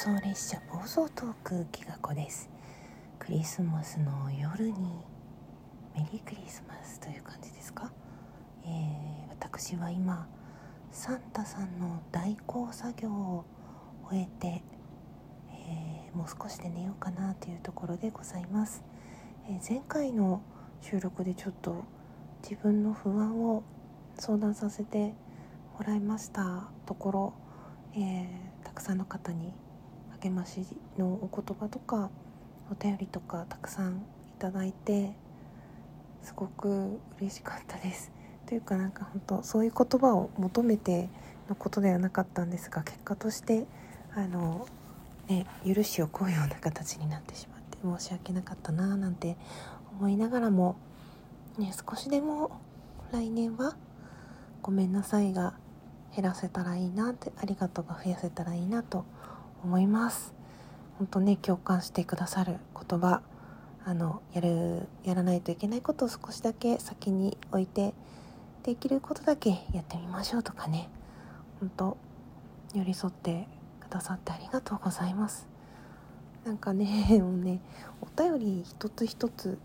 送列車暴走トークきがこです。クリスマスの夜にメリークリスマスという感じですか、えー、私は今サンタさんの代行作業を終えて、えー、もう少しで寝ようかなというところでございます、えー、前回の収録でちょっと自分の不安を相談させてもらいましたところ、えー、たくさんの方に励ましのお言葉とかお便りとかたくさんいただいてすごく嬉しかったです。というかなんか本当そういう言葉を求めてのことではなかったんですが結果としてあのね許しを請うような形になってしまって申し訳なかったななんて思いながらもね少しでも来年はごめんなさいが減らせたらいいなってありがとうが増やせたらいいなと思います思います。本当ね共感してくださる言葉あのやるやらないといけないことを少しだけ先に置いてできることだけやってみましょうとかね。本当寄り添ってくださってありがとうございます。なんかね もうねお便り一つ一つ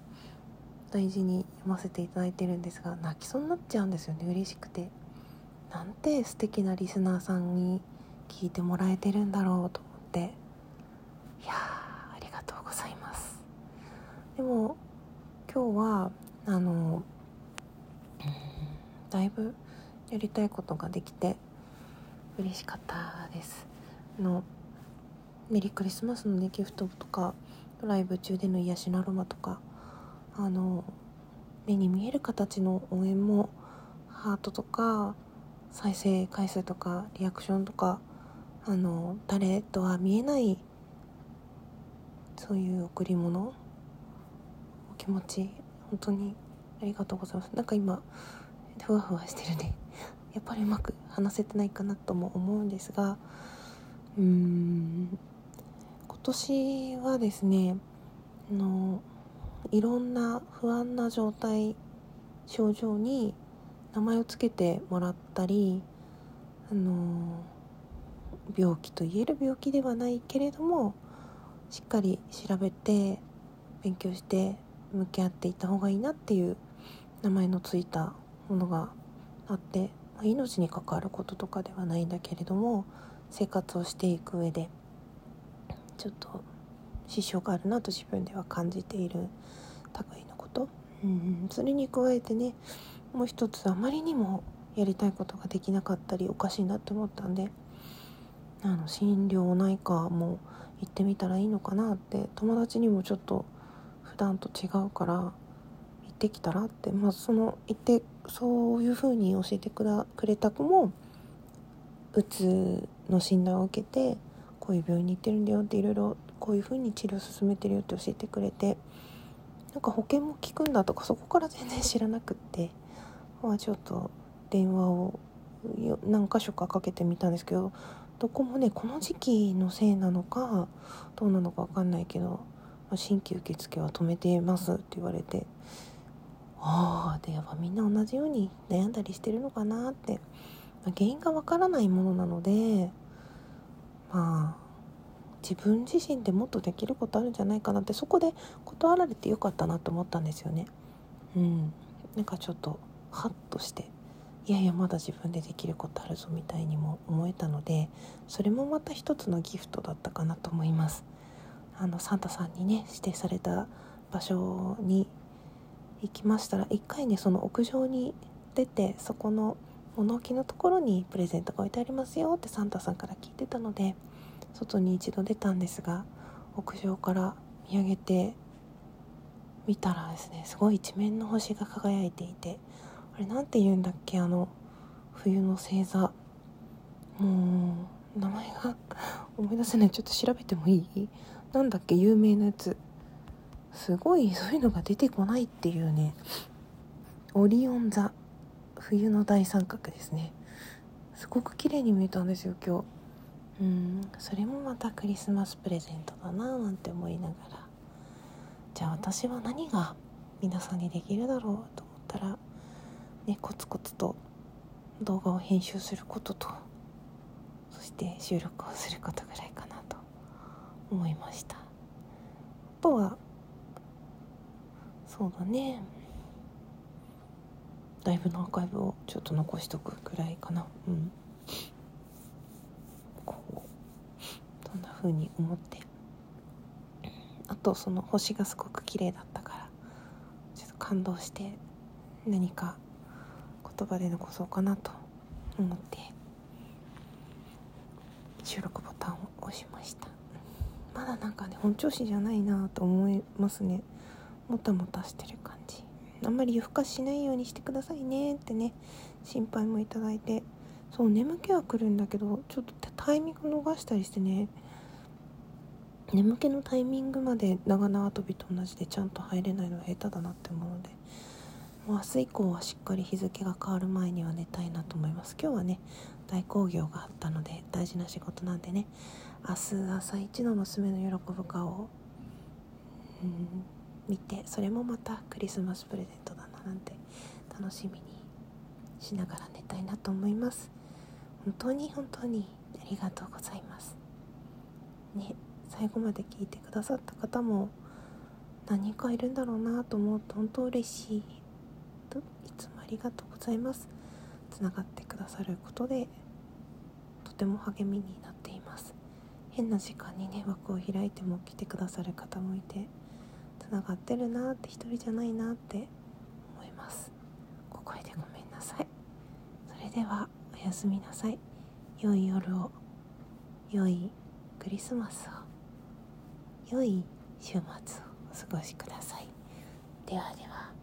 大事に読ませていただいてるんですが泣きそうになっちゃうんですよね。嬉しくて。なんて素敵なリスナーさんに聞いてもらえてるんだろうと思って。いやありがとうございます。でも今日はあの、だいぶやりたいことができて嬉しかったです。のメリークリスマスのねギフトとかドライブ中での癒しのアロマとかあの目に見える形の応援もハートとか再生回数とかリアクションとかあの誰とは見えないそういう贈り物お気持ち本当にありがとうございます。なんか今ふわふわしてるね。やっぱりうまく話せてないかなとも思うんですがうーん今年はですねあのいろんな不安な状態症状に名前を付けてもらったりあの病気と言える病気ではないけれどもしっかり調べて勉強して向き合っていった方がいいなっていう名前のついたものがあって、まあ、命に関わることとかではないんだけれども生活をしていく上でちょっと支障があるなと自分では感じている類のこと、うん、それに加えてねもう一つあまりにもやりたいことができなかったりおかしいなって思ったんであの心療内科も行ってみたらいいのかなって友達にもちょっと普段と違うから行ってきたらってまあその行ってそういう風に教えてくれた子もうつの診断を受けてこういう病院に行ってるんだよっていろいろこういう風に治療を進めてるよって教えてくれてなんか保険も効くんだとかそこから全然知らなくってまあちょっと電話を何箇所かかけてみたんですけどどこもねこの時期のせいなのかどうなのか分かんないけど新規受付は止めてますって言われてああでやっぱみんな同じように悩んだりしてるのかなって、まあ、原因が分からないものなのでまあ自分自身でもっとできることあるんじゃないかなってそこで断られてよかったなと思ったんですよね。うん、なんかちょっとハッとしていやいやまだ自分でできることあるぞみたいにも思えたのでそれもまた一つのギフトだったかなと思います。あのサンタさんにね指定された場所に行きましたら一回ねその屋上に出てそこの物置のところにプレゼントが置いてありますよってサンタさんから聞いてたので外に一度出たんですが屋上から見上げて見たらですねすごい一面の星が輝いていてあれなんて言うんだっけ？あの冬の星座。もう名前が 思い出せない。ちょっと調べてもいい？なんだっけ？有名なやつ。すごいそういうのが出てこないっていうね。オリオン座。冬の大三角ですね。すごく綺麗に見えたんですよ今日。うん。それもまたクリスマスプレゼントだななんて思いながら。じゃあ私は何が皆さんにできるだろうと思ったらね、コツコツと動画を編集することとそして収録をすることぐらいかなと思いました。あとはそうだね。ライブのアーカイブをちょっと残しとくくらいかな。うん。こうそんな風に思って。あとその星がすごく綺麗だったからちょっと感動して何か言葉で残そうかなと思って収録ボタンを押しました。まだなんかね本調子じゃないなと思いますね。もたもたしてる感じ。あんまり夜更かししないようにしてくださいねってね心配もいただいて。そう眠気は来るんだけどちょっとタイミング逃したりしてね。眠気のタイミングまで長縄跳びと同じでちゃんと入れないのは下手だなって思うのでもう明日以降はしっかり日付が変わる前には寝たいなと思います。今日はね大興行があったので大事な仕事なんでね。明日朝一の娘の喜ぶ顔を、見てそれもまたクリスマスプレゼントだななんて楽しみにしながら寝たいなと思います。本当に本当にありがとうございます。ね最後まで聞いてくださった方も何人かいるんだろうなと思うと本当嬉しい。ありがとうございます。つながってくださることでとても励みになっています。変な時間にね枠を開いても来てくださる方もいてつながってるなって一人じゃないなって思います。小声でごめんなさい。それではおやすみなさい。良い夜を良いクリスマスを良い週末をお過ごしください。ではでは。